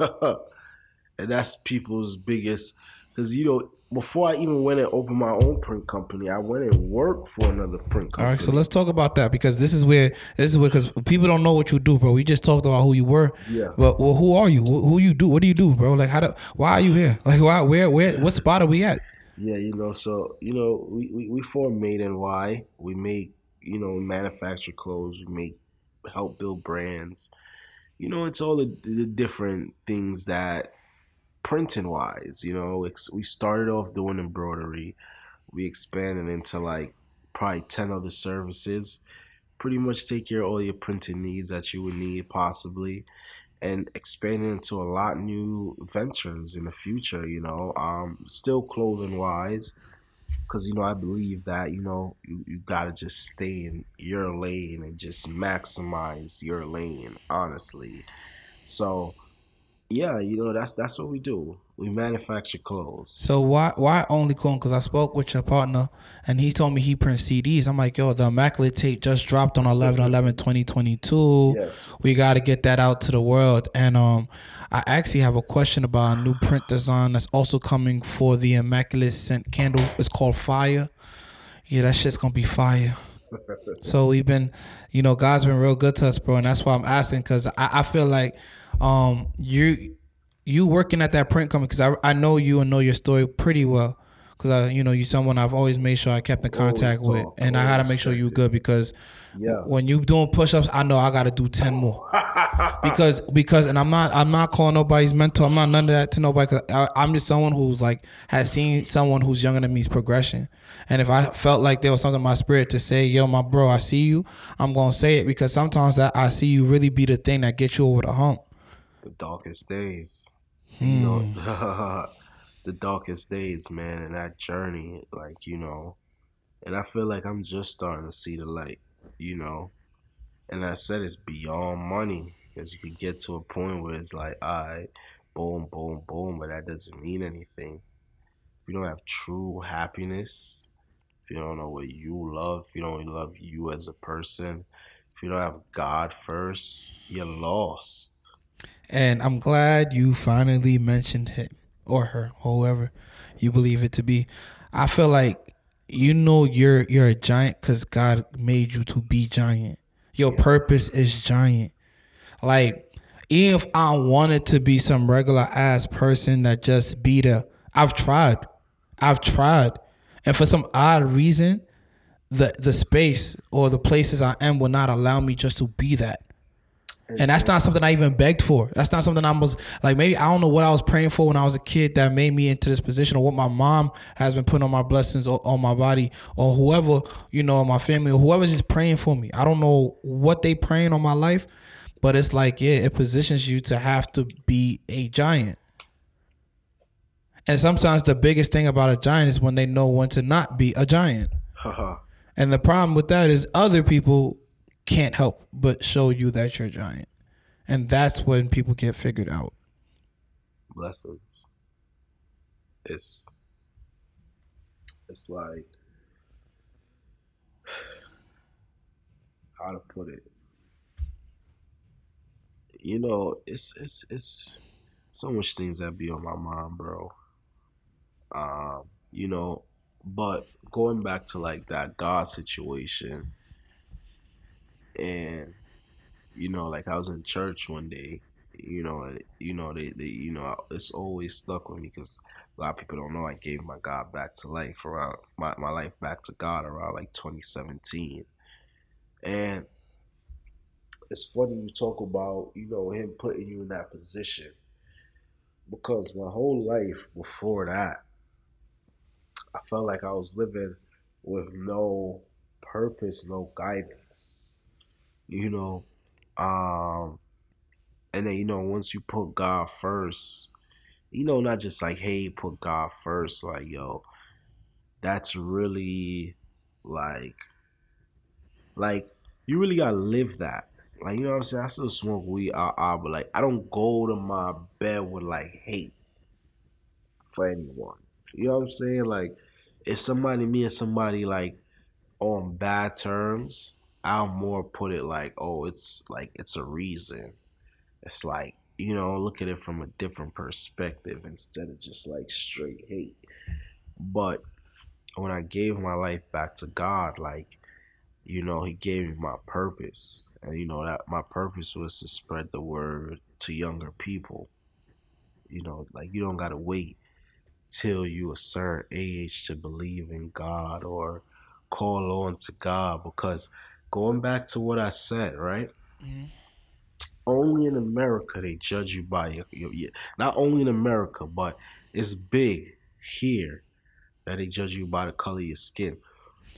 and that's people's biggest, because you don't know, before I even went and opened my own print company, I went and worked for another print company. All right, so let's talk about that because this is where this is where because people don't know what you do, bro. We just talked about who you were. Yeah. But well, who are you? Who, who you do? What do you do, bro? Like how do? Why are you here? Like why? Where? Where? What spot are we at? Yeah, you know, so you know, we we, we form Made NY. We make you know manufacture clothes. We make help build brands. You know, it's all the, the different things that printing wise. You know, we started off doing embroidery. We expanded into like probably ten other services. Pretty much take care of all your printing needs that you would need possibly and expanding into a lot new ventures in the future you know um still clothing wise because you know i believe that you know you, you gotta just stay in your lane and just maximize your lane honestly so yeah, you know that's that's what we do. We manufacture clothes. So why why only clone? Because I spoke with your partner and he told me he prints CDs. I'm like, yo, the Immaculate Tape just dropped on 11 11 2022. Yes. We got to get that out to the world. And um, I actually have a question about a new print design that's also coming for the Immaculate Scent candle. It's called Fire. Yeah, that shit's gonna be fire. So we've been, you know, God's been real good to us, bro, and that's why I'm asking because I, I feel like um you you working at that print company because I I know you and know your story pretty well because I you know you someone I've always made sure I kept in contact with, and I had to make sure you good because Yeah. when you doing push ups, I know I got to do ten more because because and I'm not I'm not calling nobody's mentor. I'm not none of that to nobody. I, I'm just someone who's like has seen someone who's younger than me's progression. And if I felt like there was something in my spirit to say, yo, my bro, I see you, I'm gonna say it because sometimes that I see you really be the thing that gets you over the hump. The darkest days. Hmm. You know, the darkest days, man, and that journey, like you know, and I feel like I'm just starting to see the light. You know, and I said it's beyond money because you could get to a point where it's like, all right, boom, boom, boom, but that doesn't mean anything. If you don't have true happiness, if you don't know what you love, if you don't love you as a person, if you don't have God first, you're lost. And I'm glad you finally mentioned him or her, whoever you believe it to be. I feel like you know you're you're a giant because God made you to be giant. Your purpose is giant. Like even if I wanted to be some regular ass person that just be there, I've tried. I've tried. And for some odd reason, the the space or the places I am will not allow me just to be that. And that's not something I even begged for. That's not something I was like maybe I don't know what I was praying for when I was a kid that made me into this position or what my mom has been putting on my blessings or on my body or whoever, you know, my family or whoever's just praying for me. I don't know what they praying on my life, but it's like, yeah, it positions you to have to be a giant. And sometimes the biggest thing about a giant is when they know when to not be a giant. And the problem with that is other people can't help but show you that you're a giant. And that's when people get figured out. blessings. It's it's like how to put it. You know, it's it's it's so much things that be on my mind, bro. Um, you know, but going back to like that God situation and you know, like I was in church one day you know, you know, they, they, you know, it's always stuck with me because a lot of people don't know I gave my God back to life around my, my life back to God around like 2017, and it's funny you talk about you know him putting you in that position because my whole life before that, I felt like I was living with no purpose, no guidance, you know, um and then you know once you put God first, you know not just like hey put God first, like yo, that's really like like you really gotta live that. Like you know what I'm saying? I still smoke weed, uh, uh, but like I don't go to my bed with like hate for anyone. You know what I'm saying? Like if somebody me and somebody like on bad terms, I'll more put it like, oh, it's like it's a reason. It's like you know look at it from a different perspective instead of just like straight hate. But when i gave my life back to god like you know he gave me my purpose. And you know that my purpose was to spread the word to younger people. You know like you don't gotta wait till you a certain age to believe in god or call on to god because going back to what i said right only in America they judge you by your, your, your not only in America, but it's big here that they judge you by the color of your skin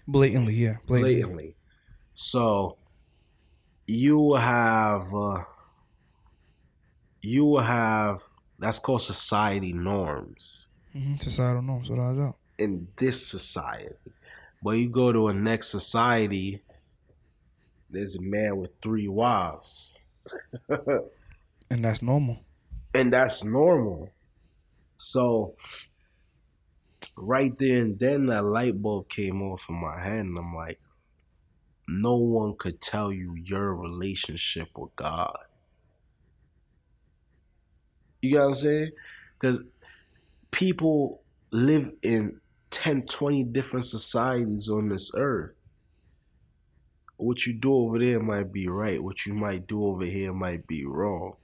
Blatantly, yeah. Blatantly. blatantly. So you will have uh, you will have that's called society norms Mm-hmm. Societal norms, without doubt. in this society. But you go to a next society, there's a man with three wives. And that's normal. and that's normal. So right there and then that light bulb came off in my head and I'm like, no one could tell you your relationship with God. You get what I'm saying? Because people live in 10, 20 different societies on this earth. What you do over there might be right. What you might do over here might be wrong.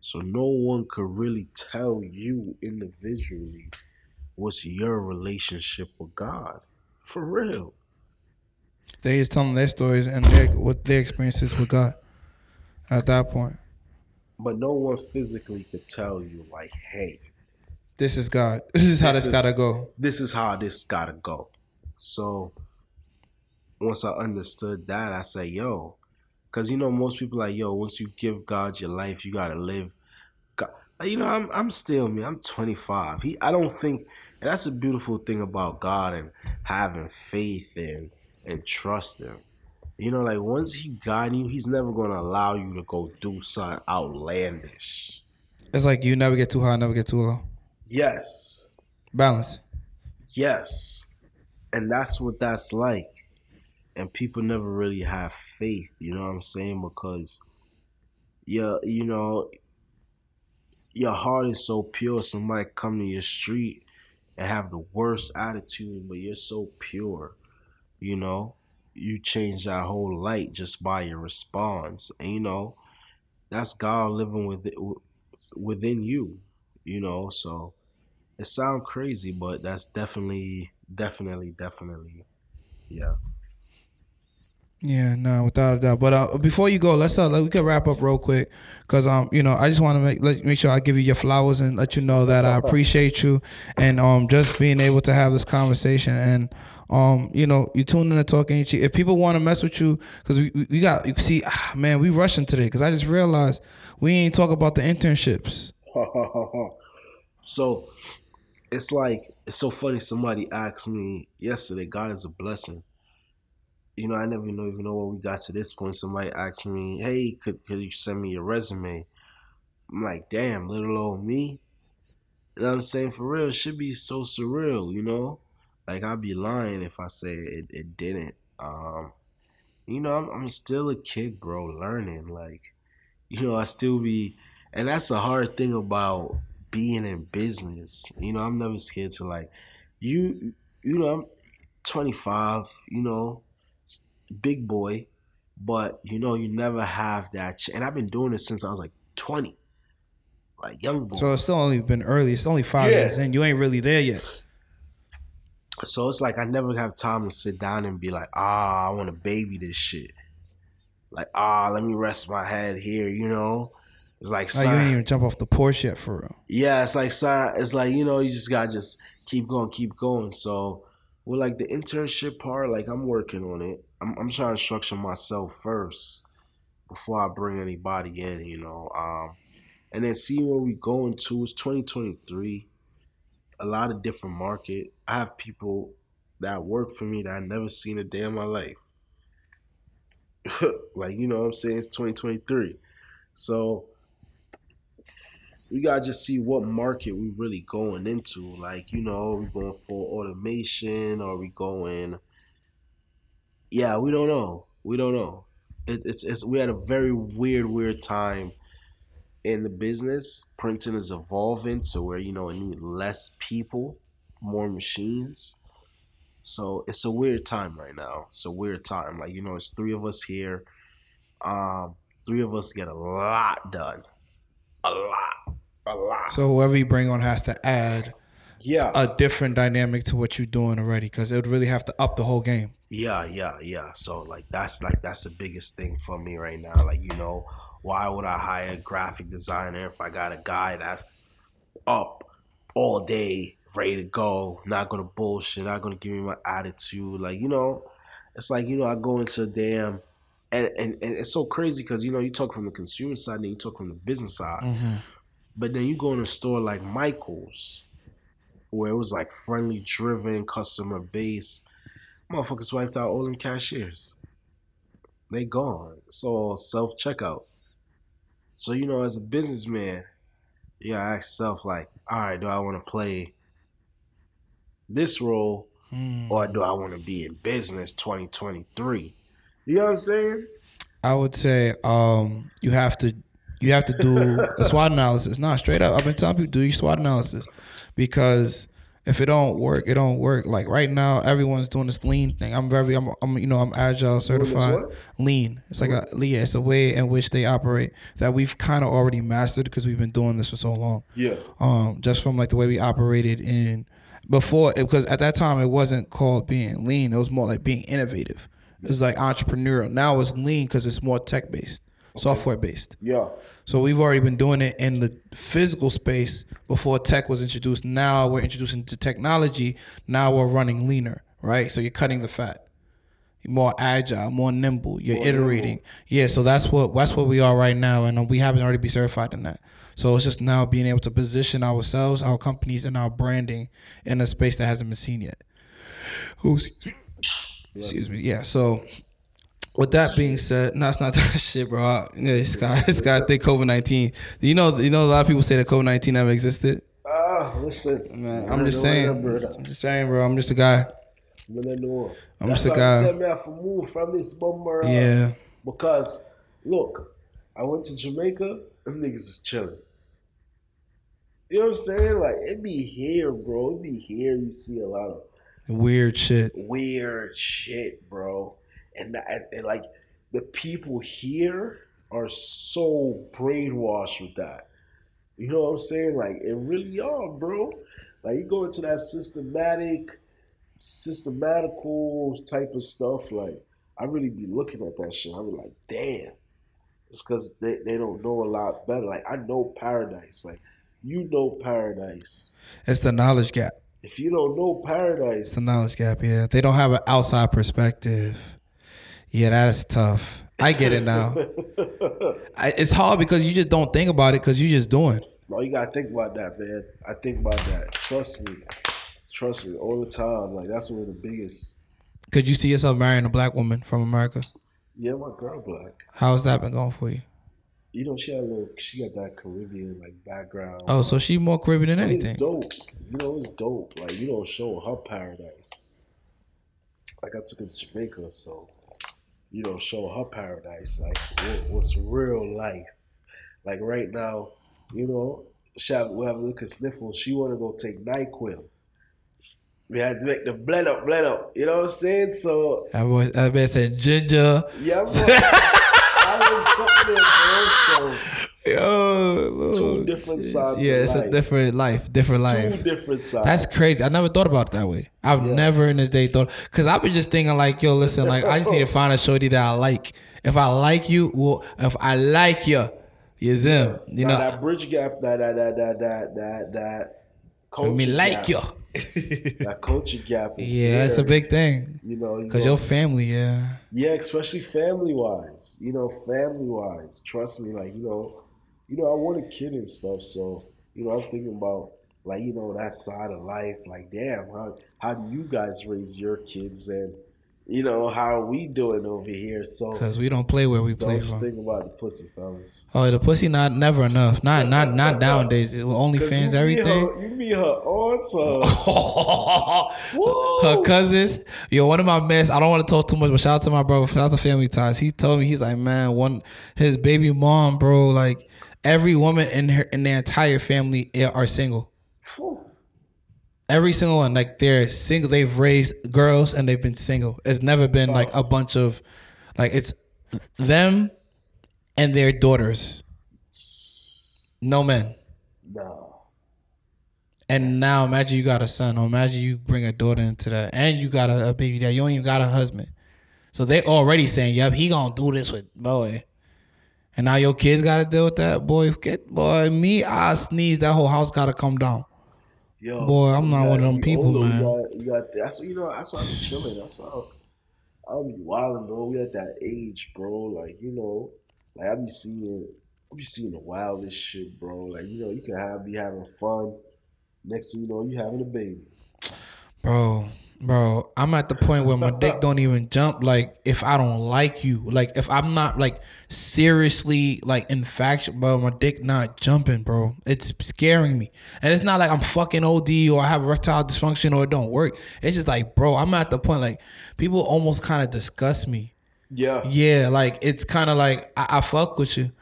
So no one could really tell you individually what's your relationship with God. For real. They just telling their stories and their what their experiences with God at that point. But no one physically could tell you like, hey, This is God. This is how This this is- gotta go. this is how this gotta go. So once I understood that, I say, yo, because you know most people like, yo, once you give God your life, you gotta live. God, you know, I'm I'm still me. I'm 25. He, I don't think, and that's a beautiful thing about God and having faith and and trust Him. You know, like once He got you, He's never gonna allow you to go do something outlandish. It's like you never get too high, never get too low. Yes. Balance. Yes. And that's what that's like. And people never really have faith, you know what I'm saying? Because yeah, you know, your heart is so pure, somebody come to your street and have the worst attitude, but you're so pure, you know. You change that whole light just by your response. And you know, that's God living with within you, you know, so it sounds crazy, but that's definitely, definitely, definitely, yeah. Yeah, no, without a doubt. But uh, before you go, let's uh, let, we can wrap up real quick because um, you know, I just want to make let make sure I give you your flowers and let you know that I appreciate you and um, just being able to have this conversation and um, you know, you tune in to talking. If people want to mess with you, because we, we we got you see, ah, man, we rushing today because I just realized we ain't talk about the internships. so it's like it's so funny. Somebody asked me yesterday, "God is a blessing." You know, I never know even know what we got to this point. Somebody asked me, "Hey, could could you send me your resume?" I'm like, "Damn, little old me." You know I'm saying? For real, it should be so surreal, you know? Like I'd be lying if I say it, it didn't. Um, you know, I'm, I'm still a kid, bro, learning. Like, you know, I still be, and that's the hard thing about being in business. You know, I'm never scared to like, you, you know, I'm 25. You know, big boy, but you know, you never have that. Ch- and I've been doing this since I was like 20, like young boy. So it's still only been early. It's only five Yeah. years in. You ain't really there yet. So it's like I never have time to sit down and be like, ah, I want to baby this shit. Like, ah, let me rest my head here, you know? It's like, Like you ain't even jump off the porch yet for real. yeah, it's like, son, it's like, you know, you just got to just keep going, keep going. So with like the internship part, like I'm working on it. I'm, I'm trying to structure myself first before I bring anybody in, you know? Um, and then see where we going to. It's 2023 a lot of different market. I have people that work for me that I never seen a day in my life. like, you know what I'm saying? It's 2023. So we gotta just see what market we really going into. Like, you know, we going for automation? Are we going Yeah, we don't know. We don't know. It's it's, it's we had a very weird, weird time in the business, printing is evolving to where you know it need less people, more machines. So it's a weird time right now. It's a weird time. Like you know, it's three of us here. Um, three of us get a lot done, a lot, a lot. So whoever you bring on has to add Yeah, a different dynamic to what you're doing already because it would really have to up the whole game. Yeah, yeah, yeah. So like that's like that's the biggest thing for me right now. Like, you know, why would I hire a graphic designer if I got a guy that's up all day, ready to go, not gonna bullshit, not gonna give me my attitude. Like, you know, it's like, you know, I go into a damn and, and, and it's so crazy because you know you talk from the consumer side, then you talk from the business side. Mm-hmm. But then you go in a store like Michael's, where it was like friendly driven, customer base. Motherfuckers wiped out all them cashiers. They gone. It's all self checkout. So you know, as a businessman, you gotta ask yourself like, all right, do I want to play this role Hmm. or do I want to be in business 2023? You know what I'm saying? I would say um, you have to you have to do a SWOT analysis. Not straight up. I've been telling people do your SWOT analysis because if it don't work, it don't work. Like right now, everyone's doing this lean thing. I'm very, I'm, I'm you know, I'm agile certified. Lean. It's like a yeah, it's a way in which they operate that we've kind of already mastered because we've been doing this for so long. Yeah. Um, just from like the way we operated in before, because at that time it wasn't called being lean. It was more like being innovative. It's like entrepreneurial. Now it's lean because it's more tech based, software based. Yeah. So we've already been doing it in the physical space before tech was introduced. Now we're introducing to technology. Now we're running leaner, right? So you're cutting the fat. You're more agile, more nimble. You're iterating. Yeah, so that's what that's what we are right now, and uh, we haven't already been certified in that. So it's just now being able to position ourselves, our companies, and our branding in a space that hasn't been seen yet. Who's excuse me? Yeah. So with that being said, no, it's not that shit, bro. Yeah, this guy, this guy think COVID nineteen. You know, you know, a lot of people say that COVID nineteen never existed. Ah, listen. Man, I'm just saying. I'm just saying, bro. I'm just a guy. I'm just a guy. Send me off a move from this bummer. Yeah. Because look, I went to Jamaica. Them niggas was chilling. You know what I'm saying? Like it be here, bro. It be here. You see a lot of Weird shit. weird shit, bro. And, and like the people here are so brainwashed with that. You know what I'm saying? Like it really are, bro. Like you go into that systematic, systematical type of stuff. Like I really be looking at that shit. I be like, damn. It's because they, they don't know a lot better. Like I know paradise. Like you know paradise. It's the knowledge gap. If you don't know paradise, It's the knowledge gap. Yeah, they don't have an outside perspective. Yeah, that is tough. I get it now. I, it's hard because you just don't think about it because you just doing. No, you gotta think about that, man. I think about that. Trust me. Trust me, all the time. Like that's one of the biggest. Could you see yourself marrying a black woman from America? Yeah, my girl black. How's that been going for you? You know, she had a little. She got that Caribbean like background. Oh, so she more Caribbean than anything. It's dope. You know, it's dope. Like you don't show her paradise. Like I took her to Jamaica, so you don't show her paradise. Like what, what's real life. Like right now, you know, have, we have a look at sniffle. She want to go take Nyquil. We had to make the blend up, blend up. You know what I'm saying? So That boy, that man said ginger. yeah, bro. I am something bro. So Yo, two different sides. yeah, of it's a different life, different life. Two different sides. That's crazy. I never thought about it that way. I've never in this day thought because I've been just thinking like, yo, listen, like I just need to find a shorty that I like. If I like you, well, if I like you, you're zim. You Now, know, that bridge gap, that that that that that that that I culture mean, like gap, you. that culture gap is Yeah, that's a big thing. You know, Cause know, your family, yeah. yeah, especially family wise. You know, family wise. Trust me, like you know, you know, I want a kid and stuff. So you know, I'm thinking about like you know that side of life. Like, damn, how how do you guys raise your kids and you know how are we doing over here? So Cause we don't play where we play just from. think about the pussy, fellas. Oh, the pussy not never enough. Not not not nowadays. With 'Cause OnlyFans, you everything. Her, you meet her aunts, her, her cousins. Yo, one of my mans. I don't want to talk too much, but shout out to my brother. Shout out to Family Ties. He told me he's like, man, one his baby mom, bro. Like every woman in her in their entire family eh, are single. Every single one, like they're single. They've raised girls and they've been single. It's never been like a bunch of, like it's them and their daughters. No men. no. And now imagine you got a son, or imagine you bring a daughter into that, and you got a, a baby that you don't even got a husband. So they already saying, "Yep, he gonna do this with boy," and now your kids got to deal with that. Boy, get boy, me, I sneeze, that whole house got to come down. Yo, Boy, I'm not one of them people, older. man. You got, you got that's you know that's why I'm chilling. That's why I will be wilding, bro. We at that age, bro. Like you know, like I be seeing, I be seeing the wildest shit, bro. Like you know, you can have be having fun. Next thing you know, you having a baby. Bro, Bro, I'm at the point where my dick don't even jump. Like if I don't like you, like if I'm not like seriously like infatuated, bro, my dick not jumping, bro. It's scaring me, and it's not like I'm fucking OD or I have erectile dysfunction or it don't work. It's just like, bro, I'm at the point like people almost kind of disgust me. Yeah. Yeah, like it's kind of like I, I fuck with you,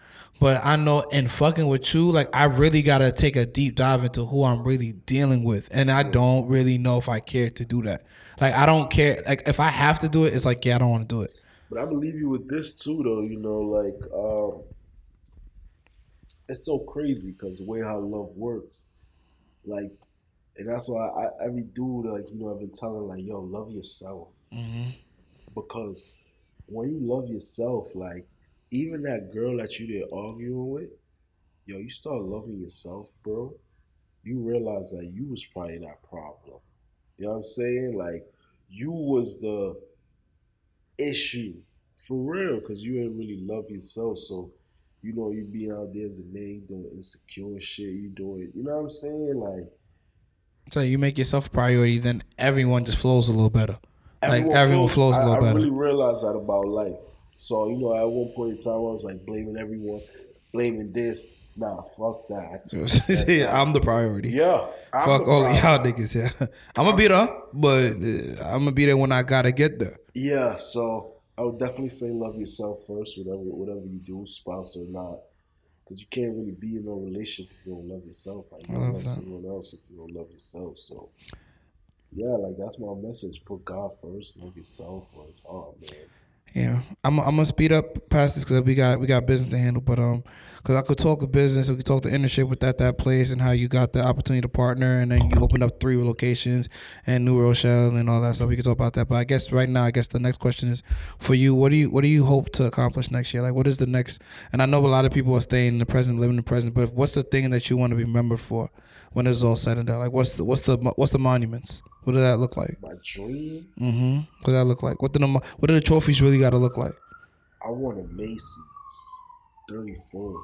but I know in fucking with you, like I really gotta take a deep dive into who I'm really dealing with, and I don't really know if I care to do that. Like I don't care. Like if I have to do it, it's like yeah, I don't want to do it. But I believe you with this too, though. You know, like um, it's so crazy because the way how love works, like, and that's why I, every dude, like, you know, I've been telling, like, yo, love yourself, Mm-hmm. because when you love yourself, like, even that girl that you there arguing with, yo, you start loving yourself, bro. You realize that you was probably that problem. You know what I'm saying? Like, you was the issue for real because you ain't really love yourself. So, you know, you being out there as a man, you doing insecure shit, you doing, you know what I'm saying? Like, So you make yourself a priority, then everyone just flows a little better. like everyone feels- flows a little better. I better. really realized that about life. So, you know, at one point in time, I was like blaming everyone, blaming this. Nah, fuck that. that yeah, I'm the priority. yeah. I'm Fuck all of y'all niggas. Yeah, I'm gonna be there, but uh, I'm gonna be there when I gotta get there. Yeah, so I would definitely say love yourself first, whatever whatever you do, spouse or not, because you can't really be in a relationship if you don't love yourself. Like you don't love someone else if you don't love yourself. So yeah, like that's my message. Put God first, love yourself. Like, oh man, Yeah, I'm I'm gonna speed up past this because we got we got business to handle. But um, because I could talk the business, we could talk the internship with that that place and how you got the opportunity to partner, and then you opened up three locations and New Rochelle and all that stuff. We could talk about that. But I guess right now, I guess the next question is for you. What do you what do you hope to accomplish next year? Like, what is the next? And I know a lot of people are staying in the present, living in the present. But what's the thing that you want to be remembered for when it's all said and done? Like, what's the what's the what's the monuments? What does that look like? my dream. Mm-hmm. What does that look like? What do the what do the trophies really got to look like? I want a Macy's 34th.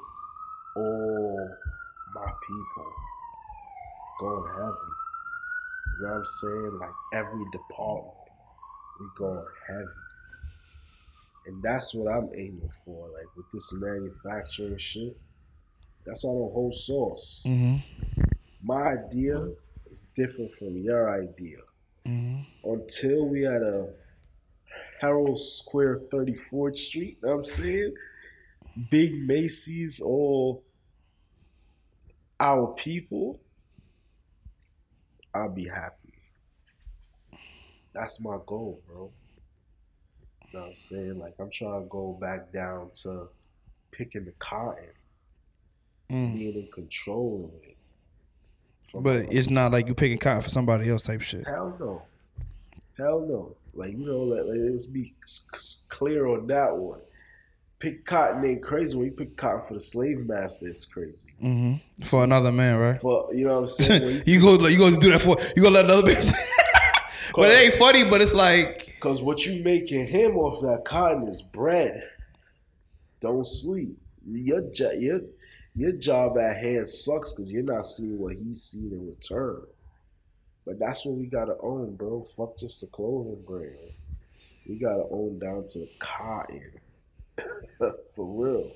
All my people going heavy. You know what I'm saying? Like every department, we going heavy. And that's what I'm aiming for. Like with this manufacturing shit, that's all the whole sauce. Mm-hmm. My idea is different from your idea. Mm-hmm. Until we had a Herald Square 34th Street, you know what I'm saying? Big Macy's, all our people, I'll be happy. That's my goal, bro. You know what I'm saying? Like, I'm trying to go back down to picking the cotton, Mm. being in control of it. But it's not like you picking cotton for somebody else type shit. Hell no. Hell no. Like, you know, like, like, let's be clear on that one. Pick cotton ain't crazy. When you pick cotton for the slave master, it's crazy. Mm-hmm. For another man, right? For you know what I'm saying? You- you go, you go to do that for you go let another bitch. but it ain't funny. But it's like, Cause what you making him off that cotton is bread. Don't sleep. Your your your job at hand sucks because you're not seeing what he's seeing in return. But that's what we gotta own, bro. Fuck just the clothing brand. We gotta own down to the cotton. For real.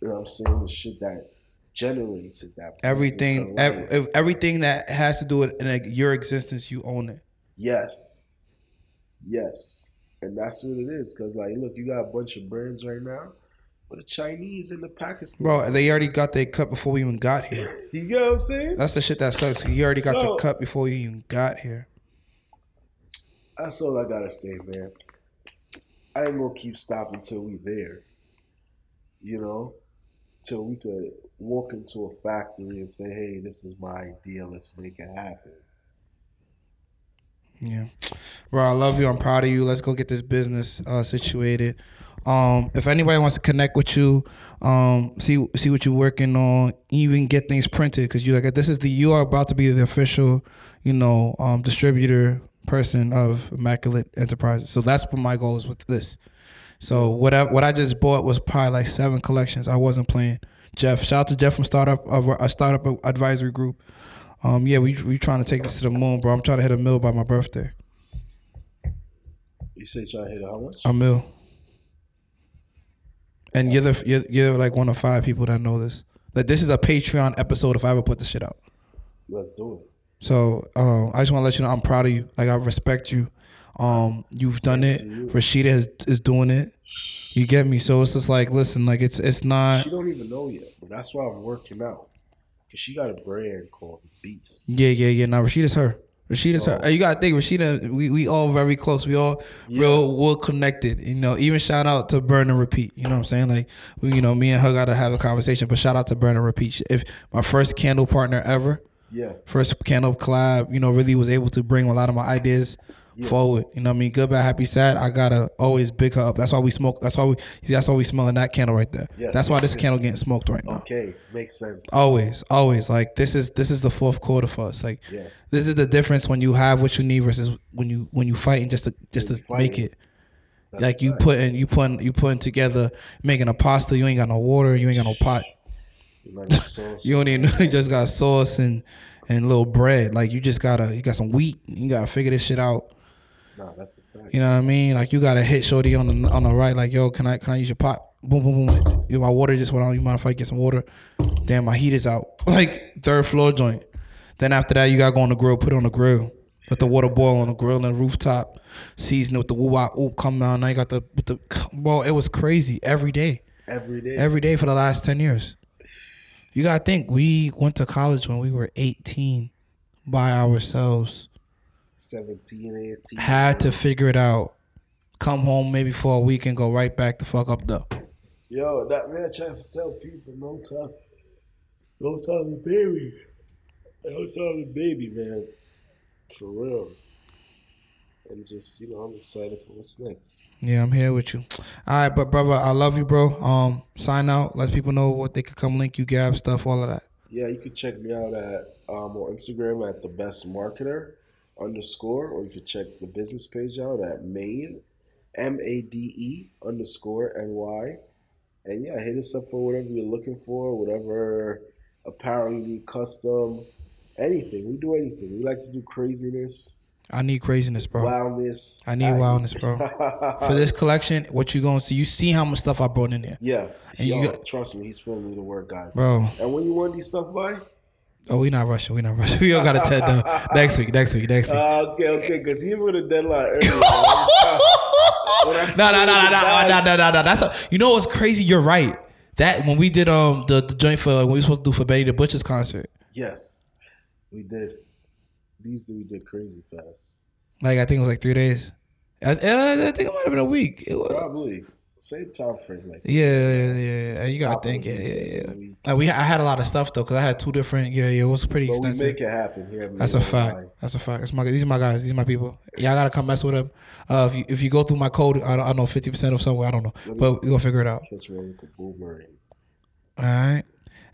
You know what I'm saying? The shit that generates it, that brings it to everything, ev- everything that has to do with like, your existence, you own it. Yes. Yes. And that's what it is. Because, like, look, you got a bunch of brands right now, but the Chinese and the Pakistan. Bro, they already got their cut before we even got here. You get what I'm saying? That's the shit that sucks. You already got the So- cut before you even got here. That's all I got to say, man. I ain't to keep stopping till we there. You know? Till we could walk into a factory and say, hey, this is my idea. Let's make it happen. Yeah, bro, I love you. I'm proud of you. Let's go get this business uh, situated. Um, if anybody wants to connect with you, um, see see what you're working on, even get things printed because you like this is the you are about to be the official, you know, um, distributor person of Immaculate Enterprises. So that's what my goal is with this. So what I, what I just bought was probably like seven collections. I wasn't playing. Jeff, shout out to Jeff from Startup of a Startup Advisory Group. Um, yeah, we we trying to take this to the moon, bro. I'm trying to hit a mill by my birthday. You say trying to hit it how much? A mill. And you're the you're, you're like one of five people that know this. Like this is a Patreon episode if I ever put this shit out. Let's do it. So um, I just want to let you know I'm proud of you. Like I respect you. Um, you've done it. you. Rashida is is doing it. You get me? So it's just like, listen, like it's it's not. She don't even know yet, but that's why I'm working out. Cause she got a brand called Beast. Yeah, yeah, yeah. Now Rashida's her. Rashida's So- her. You gotta think, Rashida. We we all very close. We all real well connected. You know, even shout out to Burn and Repeat. You know what I'm saying? Like, we, you know, me and her gotta have a conversation. But shout out to Burn and Repeat. If my first candle partner ever, Yeah. first candle collab, you know, really was able to bring a lot of my ideas forward. You know what I mean? Good, bad, happy, sad. I gotta always big her up. That's why we smoke. That's why we. See, that's why we smelling that candle right there. Yes. That's why this candle getting smoked right now. Okay. Makes sense. Always, always. Like this is this is the fourth quarter for us. Like Yeah. this is the difference when you have what you need versus when you when you fighting just to just to you make it. That's like you fact. putting you putting you putting together making a pasta. You ain't got no water. You ain't got no pot. You know, sauce. You don't even know. You just got sauce and and little bread. Like you just gotta you got some wheat. You gotta figure this shit out. That's a fact. You know what I mean? Like you gotta hit shorty on the on the right. Like yo, can I can I use your pot? Boom boom boom. Yo, my water just went out. You mind if I get some water? Damn, my heat is out. Like third floor joint. Then after that, you gotta go on the grill. Put it on the grill. Let the water boil on the grill and the rooftop. Season it with the woo wop oop. Come down. Now you got the with the. Well, it was crazy every day. Every day. Every day for the last ten years. You gotta think we went to college when we were eighteen by ourselves. 17, 18. Had to figure it out. Come home maybe for a week and go right back the fuck up though. Yo, that man trying to tell people no time. No time to baby. No time to baby, man. For real. And just, you know, I'm excited for what's next. Yeah, I'm here with you. All right, but brother, I love you, bro. Um, sign out. Let people know what they could come link you, gab stuff, all of that. Yeah, you can check me out at um, on Instagram at the best marketer underscore, or you could check the business page out at Made M A D E underscore N Y. And yeah, hit us up for whatever you're looking for, whatever apparel you need, custom, anything. We do anything. We like to do craziness, I need craziness, bro. wildness. I need wildness, bro. For this collection, what you gonna see? You see how much stuff I brought in there, Yeah, And you got- trust me, he's putting me to work, guys. bro. And when you want these stuff by? Oh, we not rushing. We not rushing. We don't got a TED down next week. Next week. Next week. Uh, okay, okay, because he put a deadline earlier. No, no, no, no, no, no, no, no, no. That's a, you know what's crazy. You're right. That when we did um the, the joint for when we were supposed to do for Betty the Butcher's concert, Yes, we did. These we did crazy fast. like I think it was like three days. I, I I think it might have been a week. It was, Probably same time frame. Like yeah, yeah, yeah. And you gotta think, yeah, yeah, yeah. Like we, I had a lot of stuff though, cause I had two different. Yeah, yeah. It was pretty But we make it happen here. at That's a fact. Online. That's a fact. It's my these are my guys. These are my people. Y'all gotta come mess with them. Uh, if you if you go through my code, I don't, I don't know fifty percent of somewhere. I don't know, but we gonna figure it out. Catch me with the boomerang. All right.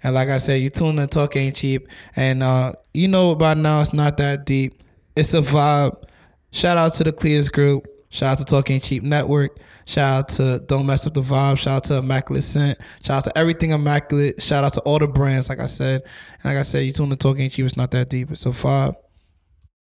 And like I said, you tune in, talk ain't cheap. And uh, you know by now it's not that deep. It's a vibe. Shout out to the Clears group. Shout out to Talk Ain't Cheap Network. Shout out to Don't Mess Up the Vibe. Shout out to Immaculate Scent. Shout out to everything Immaculate. Shout out to all the brands, like I said. And like I said, you tune in, Talk Ain't Cheap. It's not that deep. It's a vibe.